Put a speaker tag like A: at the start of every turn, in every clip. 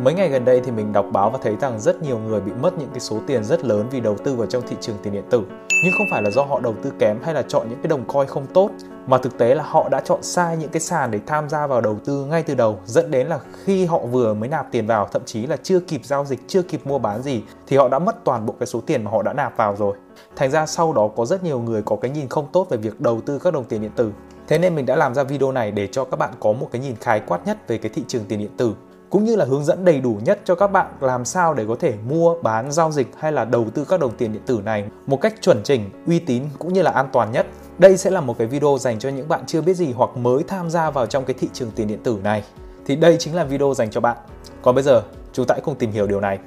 A: Mấy ngày gần đây thì mình đọc báo và thấy rằng rất nhiều người bị mất những cái số tiền rất lớn vì đầu tư vào trong thị trường tiền điện tử. Nhưng không phải là do họ đầu tư kém hay là chọn những cái đồng coin không tốt, mà thực tế là họ đã chọn sai những cái sàn để tham gia vào đầu tư ngay từ đầu, dẫn đến là khi họ vừa mới nạp tiền vào, thậm chí là chưa kịp giao dịch, chưa kịp mua bán gì, thì họ đã mất toàn bộ cái số tiền mà họ đã nạp vào rồi. Thành ra sau đó có rất nhiều người có cái nhìn không tốt về việc đầu tư các đồng tiền điện tử. Thế nên mình đã làm ra video này để cho các bạn có một cái nhìn khái quát nhất về cái thị trường tiền điện tử cũng như là hướng dẫn đầy đủ nhất cho các bạn làm sao để có thể mua, bán, giao dịch hay là đầu tư các đồng tiền điện tử này một cách chuẩn chỉnh, uy tín cũng như là an toàn nhất. Đây sẽ là một cái video dành cho những bạn chưa biết gì hoặc mới tham gia vào trong cái thị trường tiền điện tử này. Thì đây chính là video dành cho bạn. Còn bây giờ, chúng ta hãy cùng tìm hiểu điều này.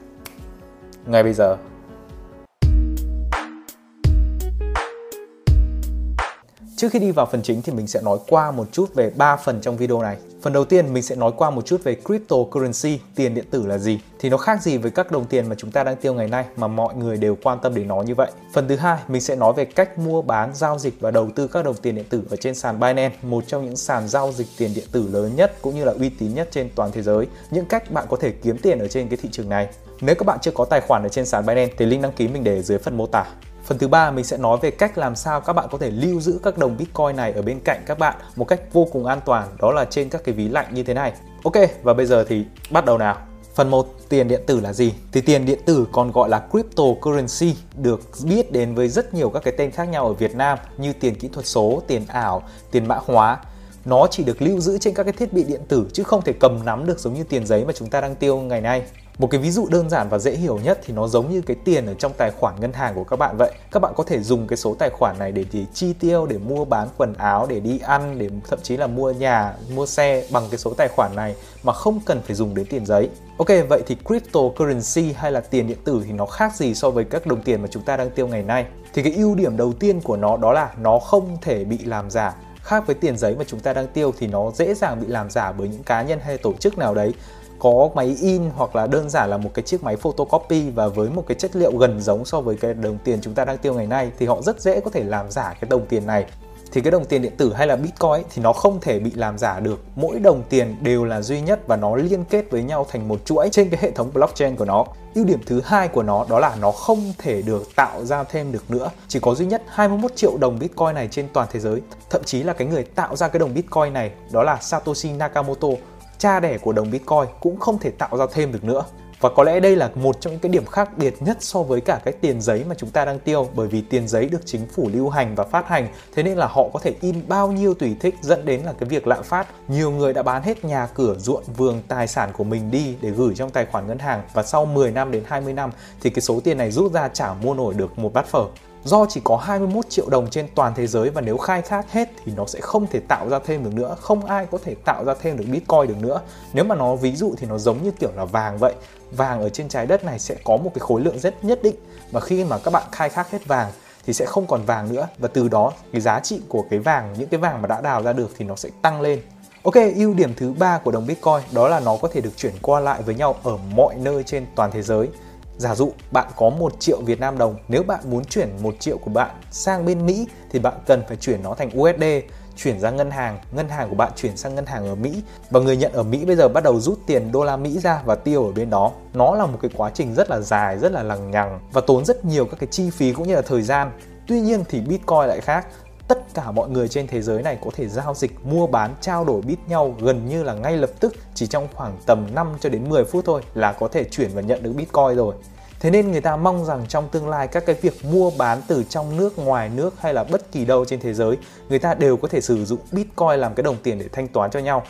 A: Ngay bây giờ. Trước khi đi vào phần chính thì mình sẽ nói qua một chút về 3 phần trong video này. Phần đầu tiên mình sẽ nói qua một chút về cryptocurrency, tiền điện tử là gì. Thì nó khác gì với các đồng tiền mà chúng ta đang tiêu ngày nay mà mọi người đều quan tâm đến nó như vậy. Phần thứ hai mình sẽ nói về cách mua bán, giao dịch và đầu tư các đồng tiền điện tử ở trên sàn Binance, một trong những sàn giao dịch tiền điện tử lớn nhất cũng như là uy tín nhất trên toàn thế giới. Những cách bạn có thể kiếm tiền ở trên cái thị trường này. Nếu các bạn chưa có tài khoản ở trên sàn Binance thì link đăng ký mình để ở dưới phần mô tả. Phần thứ ba mình sẽ nói về cách làm sao các bạn có thể lưu giữ các đồng Bitcoin này ở bên cạnh các bạn một cách vô cùng an toàn, đó là trên các cái ví lạnh như thế này. Ok, và bây giờ thì bắt đầu nào. Phần 1, tiền điện tử là gì? Thì tiền điện tử còn gọi là cryptocurrency, được biết đến với rất nhiều các cái tên khác nhau ở Việt Nam như tiền kỹ thuật số, tiền ảo, tiền mã hóa. Nó chỉ được lưu giữ trên các cái thiết bị điện tử chứ không thể cầm nắm được giống như tiền giấy mà chúng ta đang tiêu ngày nay. Một cái ví dụ đơn giản và dễ hiểu nhất thì nó giống như cái tiền ở trong tài khoản ngân hàng của các bạn vậy. Các bạn có thể dùng cái số tài khoản này để để chi tiêu, để mua bán quần áo, để đi ăn, để thậm chí là mua nhà, mua xe bằng cái số tài khoản này mà không cần phải dùng đến tiền giấy. Ok, vậy thì cryptocurrency hay là tiền điện tử thì nó khác gì so với các đồng tiền mà chúng ta đang tiêu ngày nay? Thì cái ưu điểm đầu tiên của nó đó là nó không thể bị làm giả khác với tiền giấy mà chúng ta đang tiêu thì nó dễ dàng bị làm giả bởi những cá nhân hay tổ chức nào đấy có máy in hoặc là đơn giản là một cái chiếc máy photocopy và với một cái chất liệu gần giống so với cái đồng tiền chúng ta đang tiêu ngày nay thì họ rất dễ có thể làm giả cái đồng tiền này. Thì cái đồng tiền điện tử hay là bitcoin thì nó không thể bị làm giả được. Mỗi đồng tiền đều là duy nhất và nó liên kết với nhau thành một chuỗi trên cái hệ thống blockchain của nó. Ưu điểm thứ hai của nó đó là nó không thể được tạo ra thêm được nữa. Chỉ có duy nhất 21 triệu đồng bitcoin này trên toàn thế giới. Thậm chí là cái người tạo ra cái đồng bitcoin này đó là Satoshi Nakamoto cha đẻ của đồng Bitcoin cũng không thể tạo ra thêm được nữa. Và có lẽ đây là một trong những cái điểm khác biệt nhất so với cả cái tiền giấy mà chúng ta đang tiêu, bởi vì tiền giấy được chính phủ lưu hành và phát hành, thế nên là họ có thể in bao nhiêu tùy thích dẫn đến là cái việc lạm phát nhiều người đã bán hết nhà cửa, ruộng, vườn, tài sản của mình đi để gửi trong tài khoản ngân hàng và sau 10 năm đến 20 năm thì cái số tiền này rút ra chả mua nổi được một bát phở do chỉ có 21 triệu đồng trên toàn thế giới và nếu khai thác hết thì nó sẽ không thể tạo ra thêm được nữa. Không ai có thể tạo ra thêm được bitcoin được nữa. Nếu mà nó ví dụ thì nó giống như kiểu là vàng vậy. Vàng ở trên trái đất này sẽ có một cái khối lượng rất nhất định. Và khi mà các bạn khai thác hết vàng thì sẽ không còn vàng nữa. Và từ đó cái giá trị của cái vàng những cái vàng mà đã đào ra được thì nó sẽ tăng lên. Ok, ưu điểm thứ ba của đồng Bitcoin đó là nó có thể được chuyển qua lại với nhau ở mọi nơi trên toàn thế giới. Giả dụ bạn có 1 triệu Việt Nam đồng, nếu bạn muốn chuyển 1 triệu của bạn sang bên Mỹ thì bạn cần phải chuyển nó thành USD, chuyển ra ngân hàng, ngân hàng của bạn chuyển sang ngân hàng ở Mỹ và người nhận ở Mỹ bây giờ bắt đầu rút tiền đô la Mỹ ra và tiêu ở bên đó. Nó là một cái quá trình rất là dài, rất là lằng nhằng và tốn rất nhiều các cái chi phí cũng như là thời gian. Tuy nhiên thì Bitcoin lại khác, tất cả mọi người trên thế giới này có thể giao dịch, mua bán, trao đổi bit nhau gần như là ngay lập tức chỉ trong khoảng tầm 5 cho đến 10 phút thôi là có thể chuyển và nhận được Bitcoin rồi. Thế nên người ta mong rằng trong tương lai các cái việc mua bán từ trong nước, ngoài nước hay là bất kỳ đâu trên thế giới, người ta đều có thể sử dụng Bitcoin làm cái đồng tiền để thanh toán cho nhau.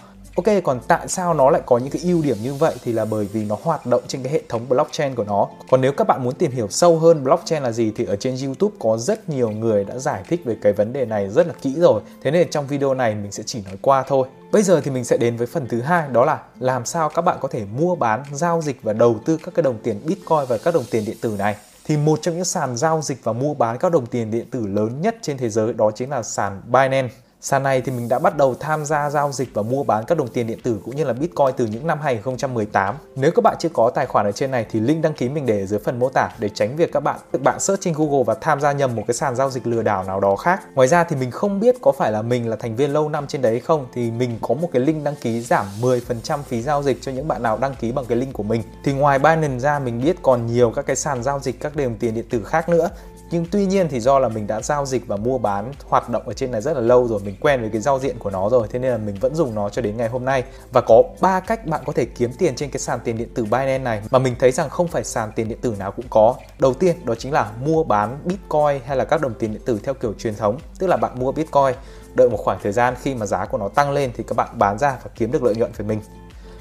A: Ok, còn tại sao nó lại có những cái ưu điểm như vậy thì là bởi vì nó hoạt động trên cái hệ thống blockchain của nó. Còn nếu các bạn muốn tìm hiểu sâu hơn blockchain là gì thì ở trên YouTube có rất nhiều người đã giải thích về cái vấn đề này rất là kỹ rồi. Thế nên trong video này mình sẽ chỉ nói qua thôi. Bây giờ thì mình sẽ đến với phần thứ hai đó là làm sao các bạn có thể mua bán, giao dịch và đầu tư các cái đồng tiền Bitcoin và các đồng tiền điện tử này thì một trong những sàn giao dịch và mua bán các đồng tiền điện tử lớn nhất trên thế giới đó chính là sàn Binance. Sàn này thì mình đã bắt đầu tham gia giao dịch và mua bán các đồng tiền điện tử cũng như là Bitcoin từ những năm 2018. Nếu các bạn chưa có tài khoản ở trên này thì link đăng ký mình để ở dưới phần mô tả để tránh việc các bạn các bạn search trên Google và tham gia nhầm một cái sàn giao dịch lừa đảo nào đó khác. Ngoài ra thì mình không biết có phải là mình là thành viên lâu năm trên đấy không, thì mình có một cái link đăng ký giảm 10% phí giao dịch cho những bạn nào đăng ký bằng cái link của mình. Thì ngoài Binance ra mình biết còn nhiều các cái sàn giao dịch, các đồng tiền điện tử khác nữa nhưng tuy nhiên thì do là mình đã giao dịch và mua bán hoạt động ở trên này rất là lâu rồi mình quen với cái giao diện của nó rồi thế nên là mình vẫn dùng nó cho đến ngày hôm nay. Và có ba cách bạn có thể kiếm tiền trên cái sàn tiền điện tử Binance này mà mình thấy rằng không phải sàn tiền điện tử nào cũng có. Đầu tiên đó chính là mua bán Bitcoin hay là các đồng tiền điện tử theo kiểu truyền thống tức là bạn mua Bitcoin đợi một khoảng thời gian khi mà giá của nó tăng lên thì các bạn bán ra và kiếm được lợi nhuận về mình.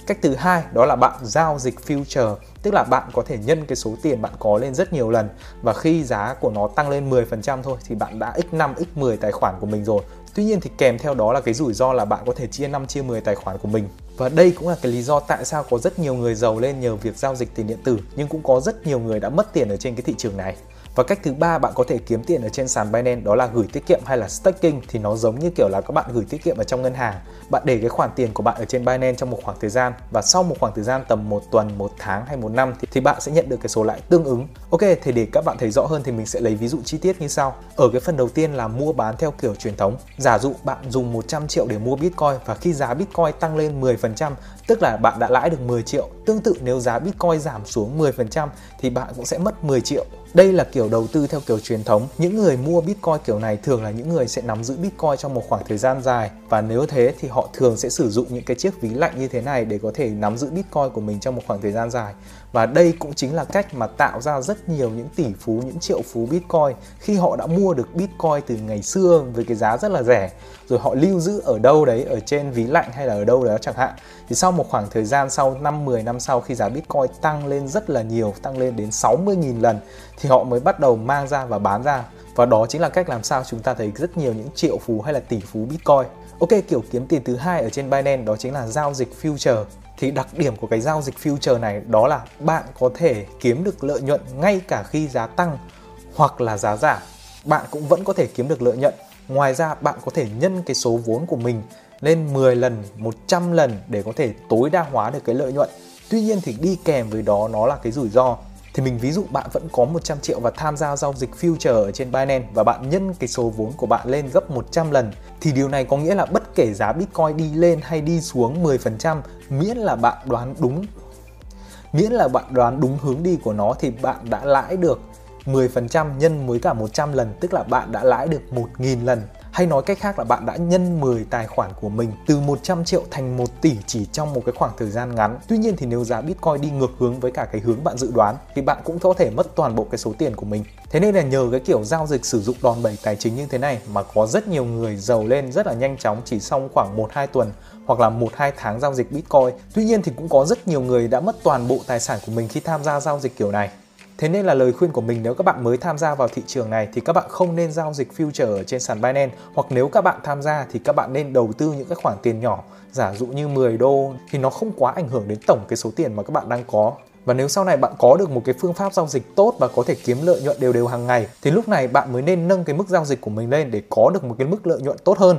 A: Cách thứ hai đó là bạn giao dịch future, tức là bạn có thể nhân cái số tiền bạn có lên rất nhiều lần và khi giá của nó tăng lên 10% thôi thì bạn đã x5 x10 tài khoản của mình rồi. Tuy nhiên thì kèm theo đó là cái rủi ro là bạn có thể chia 5 chia 10 tài khoản của mình. Và đây cũng là cái lý do tại sao có rất nhiều người giàu lên nhờ việc giao dịch tiền điện tử, nhưng cũng có rất nhiều người đã mất tiền ở trên cái thị trường này. Và cách thứ ba bạn có thể kiếm tiền ở trên sàn Binance đó là gửi tiết kiệm hay là staking thì nó giống như kiểu là các bạn gửi tiết kiệm ở trong ngân hàng. Bạn để cái khoản tiền của bạn ở trên Binance trong một khoảng thời gian và sau một khoảng thời gian tầm một tuần, một tháng hay một năm thì, thì bạn sẽ nhận được cái số lãi tương ứng. Ok, thì để các bạn thấy rõ hơn thì mình sẽ lấy ví dụ chi tiết như sau. Ở cái phần đầu tiên là mua bán theo kiểu truyền thống. Giả dụ bạn dùng 100 triệu để mua Bitcoin và khi giá Bitcoin tăng lên 10% tức là bạn đã lãi được 10 triệu. Tương tự nếu giá Bitcoin giảm xuống 10% thì bạn cũng sẽ mất 10 triệu. Đây là kiểu đầu tư theo kiểu truyền thống. Những người mua Bitcoin kiểu này thường là những người sẽ nắm giữ Bitcoin trong một khoảng thời gian dài và nếu thế thì họ thường sẽ sử dụng những cái chiếc ví lạnh như thế này để có thể nắm giữ Bitcoin của mình trong một khoảng thời gian dài. Và đây cũng chính là cách mà tạo ra rất nhiều những tỷ phú, những triệu phú Bitcoin khi họ đã mua được Bitcoin từ ngày xưa với cái giá rất là rẻ rồi họ lưu giữ ở đâu đấy ở trên ví lạnh hay là ở đâu đó chẳng hạn thì sau một khoảng thời gian sau 5 10 năm sau khi giá Bitcoin tăng lên rất là nhiều, tăng lên đến 60.000 lần thì họ mới bắt đầu mang ra và bán ra. Và đó chính là cách làm sao chúng ta thấy rất nhiều những triệu phú hay là tỷ phú Bitcoin. Ok, kiểu kiếm tiền thứ hai ở trên Binance đó chính là giao dịch future. Thì đặc điểm của cái giao dịch future này đó là bạn có thể kiếm được lợi nhuận ngay cả khi giá tăng hoặc là giá giảm. Bạn cũng vẫn có thể kiếm được lợi nhuận. Ngoài ra bạn có thể nhân cái số vốn của mình lên 10 lần, 100 lần để có thể tối đa hóa được cái lợi nhuận. Tuy nhiên thì đi kèm với đó nó là cái rủi ro. Thì mình ví dụ bạn vẫn có 100 triệu và tham gia giao dịch future ở trên Binance và bạn nhân cái số vốn của bạn lên gấp 100 lần, thì điều này có nghĩa là bất kể giá Bitcoin đi lên hay đi xuống 10% miễn là bạn đoán đúng, miễn là bạn đoán đúng hướng đi của nó thì bạn đã lãi được 10% nhân với cả 100 lần, tức là bạn đã lãi được 1.000 lần hay nói cách khác là bạn đã nhân 10 tài khoản của mình từ 100 triệu thành 1 tỷ chỉ trong một cái khoảng thời gian ngắn. Tuy nhiên thì nếu giá Bitcoin đi ngược hướng với cả cái hướng bạn dự đoán, thì bạn cũng có thể mất toàn bộ cái số tiền của mình. Thế nên là nhờ cái kiểu giao dịch sử dụng đòn bẩy tài chính như thế này mà có rất nhiều người giàu lên rất là nhanh chóng chỉ sau khoảng 1-2 tuần hoặc là 1-2 tháng giao dịch Bitcoin. Tuy nhiên thì cũng có rất nhiều người đã mất toàn bộ tài sản của mình khi tham gia giao dịch kiểu này. Thế nên là lời khuyên của mình nếu các bạn mới tham gia vào thị trường này thì các bạn không nên giao dịch future ở trên sàn Binance hoặc nếu các bạn tham gia thì các bạn nên đầu tư những cái khoản tiền nhỏ, giả dụ như 10 đô thì nó không quá ảnh hưởng đến tổng cái số tiền mà các bạn đang có. Và nếu sau này bạn có được một cái phương pháp giao dịch tốt và có thể kiếm lợi nhuận đều đều hàng ngày thì lúc này bạn mới nên nâng cái mức giao dịch của mình lên để có được một cái mức lợi nhuận tốt hơn.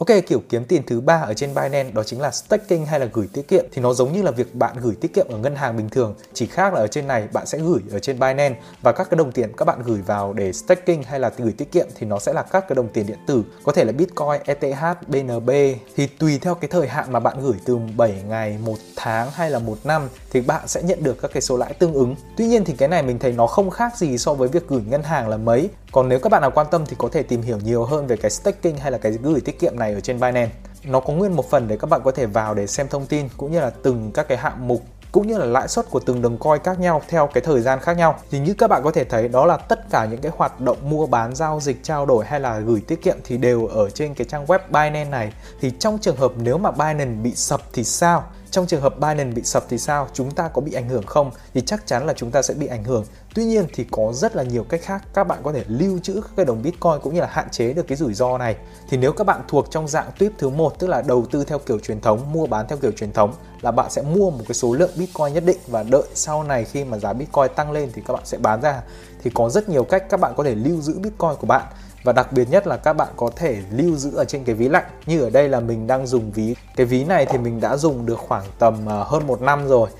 A: Ok, kiểu kiếm tiền thứ ba ở trên Binance đó chính là staking hay là gửi tiết kiệm thì nó giống như là việc bạn gửi tiết kiệm ở ngân hàng bình thường, chỉ khác là ở trên này bạn sẽ gửi ở trên Binance và các cái đồng tiền các bạn gửi vào để staking hay là gửi tiết kiệm thì nó sẽ là các cái đồng tiền điện tử, có thể là Bitcoin, ETH, BNB thì tùy theo cái thời hạn mà bạn gửi từ 7 ngày, 1 tháng hay là một năm thì bạn sẽ nhận được các cái số lãi tương ứng. Tuy nhiên thì cái này mình thấy nó không khác gì so với việc gửi ngân hàng là mấy. Còn nếu các bạn nào quan tâm thì có thể tìm hiểu nhiều hơn về cái staking hay là cái gửi tiết kiệm này ở trên Binance. Nó có nguyên một phần để các bạn có thể vào để xem thông tin cũng như là từng các cái hạng mục cũng như là lãi suất của từng đồng coin khác nhau theo cái thời gian khác nhau. Thì như các bạn có thể thấy, đó là tất cả những cái hoạt động mua bán, giao dịch, trao đổi hay là gửi tiết kiệm thì đều ở trên cái trang web Binance này. Thì trong trường hợp nếu mà Binance bị sập thì sao? Trong trường hợp Binance bị sập thì sao? Chúng ta có bị ảnh hưởng không? Thì chắc chắn là chúng ta sẽ bị ảnh hưởng. Tuy nhiên thì có rất là nhiều cách khác các bạn có thể lưu trữ các cái đồng Bitcoin cũng như là hạn chế được cái rủi ro này. Thì nếu các bạn thuộc trong dạng tuyếp thứ một tức là đầu tư theo kiểu truyền thống, mua bán theo kiểu truyền thống là bạn sẽ mua một cái số lượng Bitcoin nhất định và đợi sau này khi mà giá Bitcoin tăng lên thì các bạn sẽ bán ra. Thì có rất nhiều cách các bạn có thể lưu giữ Bitcoin của bạn và đặc biệt nhất là các bạn có thể lưu giữ ở trên cái ví lạnh. Như ở đây là mình đang dùng ví. Cái ví này thì mình đã dùng được khoảng tầm à, hơn một năm rồi.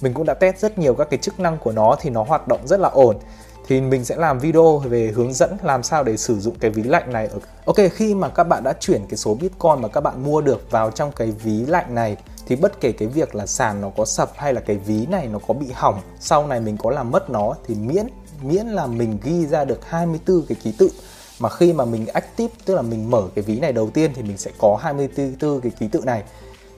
A: Mình cũng đã test rất nhiều các cái chức năng của nó thì nó hoạt động rất là ổn. Thì mình sẽ làm video về hướng dẫn làm sao để sử dụng cái ví lạnh này. Ok, khi mà các bạn đã chuyển cái số Bitcoin mà các bạn mua được vào trong cái ví lạnh này thì bất kể cái việc là sàn nó có sập hay là cái ví này nó có bị hỏng, sau này mình có làm mất nó thì miễn miễn là mình ghi ra được 24 cái ký tự mà khi mà mình active, tức là mình mở cái ví này đầu tiên thì mình sẽ có 24 cái ký tự này.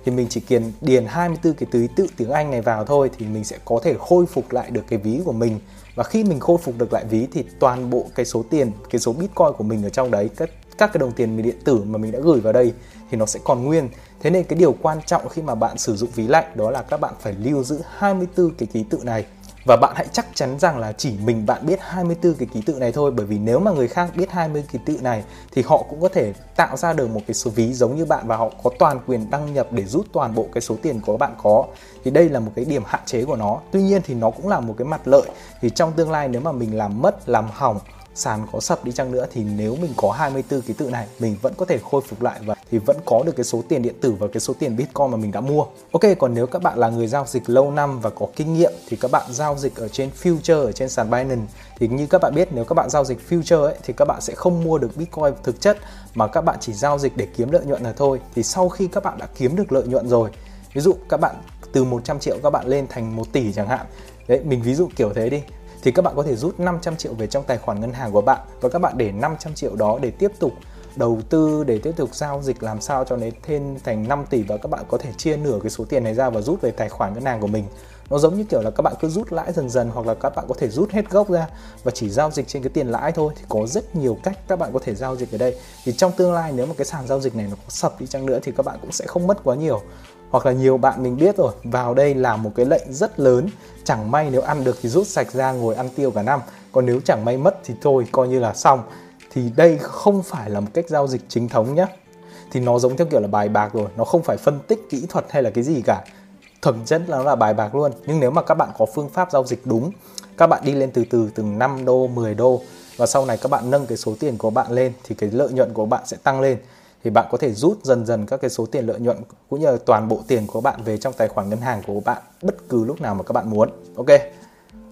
A: Thì mình chỉ cần điền 24 cái ký tự tiếng Anh này vào thôi thì mình sẽ có thể khôi phục lại được cái ví của mình. Và khi mình khôi phục được lại ví thì toàn bộ cái số tiền, cái số bitcoin của mình ở trong đấy, các các cái đồng tiền điện tử mà mình đã gửi vào đây thì nó sẽ còn nguyên. Thế nên cái điều quan trọng khi mà bạn sử dụng ví lạnh đó là các bạn phải lưu giữ 24 cái ký tự này và bạn hãy chắc chắn rằng là chỉ mình bạn biết 24 cái ký tự này thôi. Bởi vì nếu mà người khác biết 20 ký tự này, thì họ cũng có thể tạo ra được một cái số ví giống như bạn và họ có toàn quyền đăng nhập để rút toàn bộ cái số tiền của bạn có. Thì đây là một cái điểm hạn chế của nó. Tuy nhiên thì nó cũng là một cái mặt lợi. Thì trong tương lai nếu mà mình làm mất, làm hỏng, sàn có sập đi chăng nữa, thì nếu mình có 24 ký tự này, mình vẫn có thể khôi phục lại và thì vẫn có được cái số tiền điện tử và cái số tiền Bitcoin mà mình đã mua. Ok, còn nếu các bạn là người giao dịch lâu năm và có kinh nghiệm thì các bạn giao dịch ở trên future ở trên sàn Binance thì như các bạn biết nếu các bạn giao dịch future ấy thì các bạn sẽ không mua được Bitcoin thực chất mà các bạn chỉ giao dịch để kiếm lợi nhuận là thôi. Thì sau khi các bạn đã kiếm được lợi nhuận rồi, ví dụ các bạn từ 100 triệu các bạn lên thành 1 tỷ chẳng hạn. Đấy, mình ví dụ kiểu thế đi thì các bạn có thể rút 500 triệu về trong tài khoản ngân hàng của bạn và các bạn để 500 triệu đó để tiếp tục đầu tư để tiếp tục giao dịch làm sao cho nó thêm thành 5 tỷ và các bạn có thể chia nửa cái số tiền này ra và rút về tài khoản ngân hàng của mình. Nó giống như kiểu là các bạn cứ rút lãi dần dần hoặc là các bạn có thể rút hết gốc ra và chỉ giao dịch trên cái tiền lãi thôi. Thì có rất nhiều cách các bạn có thể giao dịch ở đây. Thì trong tương lai nếu mà cái sàn giao dịch này nó có sập đi chăng nữa thì các bạn cũng sẽ không mất quá nhiều. Hoặc là nhiều bạn mình biết rồi, vào đây làm một cái lệnh rất lớn. Chẳng may nếu ăn được thì rút sạch ra ngồi ăn tiêu cả năm. Còn nếu chẳng may mất thì thôi, coi như là xong thì đây không phải là một cách giao dịch chính thống nhé thì nó giống theo kiểu là bài bạc rồi, nó không phải phân tích kỹ thuật hay là cái gì cả. Thực chất là nó là bài bạc luôn. Nhưng nếu mà các bạn có phương pháp giao dịch đúng, các bạn đi lên từ từ, từng 5 đô 10 đô, và sau này các bạn nâng cái số tiền của bạn lên, thì cái lợi nhuận của bạn sẽ tăng lên. Thì bạn có thể rút dần dần các cái số tiền lợi nhuận, cũng như là toàn bộ tiền của bạn về trong tài khoản ngân hàng của bạn bất cứ lúc nào mà các bạn muốn. Ok?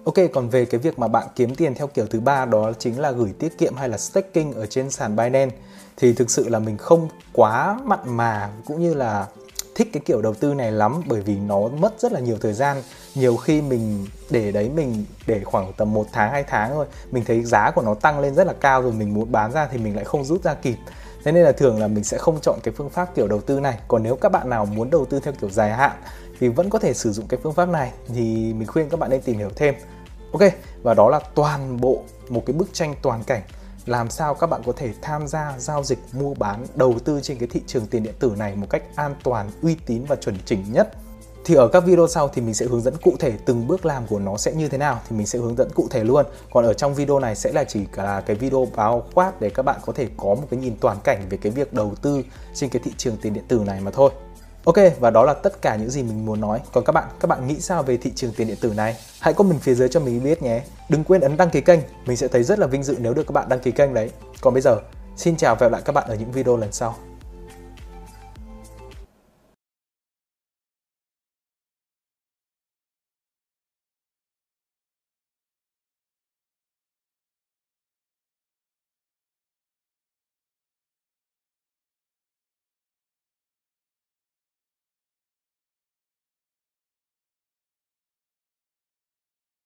A: Ok, còn về cái việc mà bạn kiếm tiền theo kiểu thứ ba đó chính là gửi tiết kiệm hay là staking ở trên sàn Binance thì thực sự là mình không quá mặn mà cũng như là thích cái kiểu đầu tư này lắm bởi vì nó mất rất là nhiều thời gian. Nhiều khi mình để đấy mình để khoảng tầm một tháng hai tháng thôi mình thấy giá của nó tăng lên rất là cao rồi mình muốn bán ra thì mình lại không rút ra kịp. Thế nên là thường là mình sẽ không chọn cái phương pháp kiểu đầu tư này. Còn nếu các bạn nào muốn đầu tư theo kiểu dài hạn thì vẫn có thể sử dụng cái phương pháp này. Thì mình khuyên các bạn nên tìm hiểu thêm. Ok, và đó là toàn bộ một cái bức tranh toàn cảnh. Làm sao các bạn có thể tham gia giao dịch, mua bán, đầu tư trên cái thị trường tiền điện tử này một cách an toàn, uy tín và chuẩn chỉnh nhất. Thì ở các video sau thì mình sẽ hướng dẫn cụ thể từng bước làm của nó sẽ như thế nào thì mình sẽ hướng dẫn cụ thể luôn. Còn ở trong video này sẽ là chỉ là cái video báo quát để các bạn có thể có một cái nhìn toàn cảnh về cái việc đầu tư trên cái thị trường tiền điện tử này mà thôi. Ok và đó là tất cả những gì mình muốn nói. Còn các bạn, các bạn nghĩ sao về thị trường tiền điện tử này? Hãy comment phía dưới cho mình biết nhé. Đừng quên ấn đăng ký kênh Mình sẽ thấy rất là vinh dự nếu được các bạn đăng ký kênh đấy. Còn bây giờ, xin chào và hẹn gặp lại các bạn ở những video lần sau.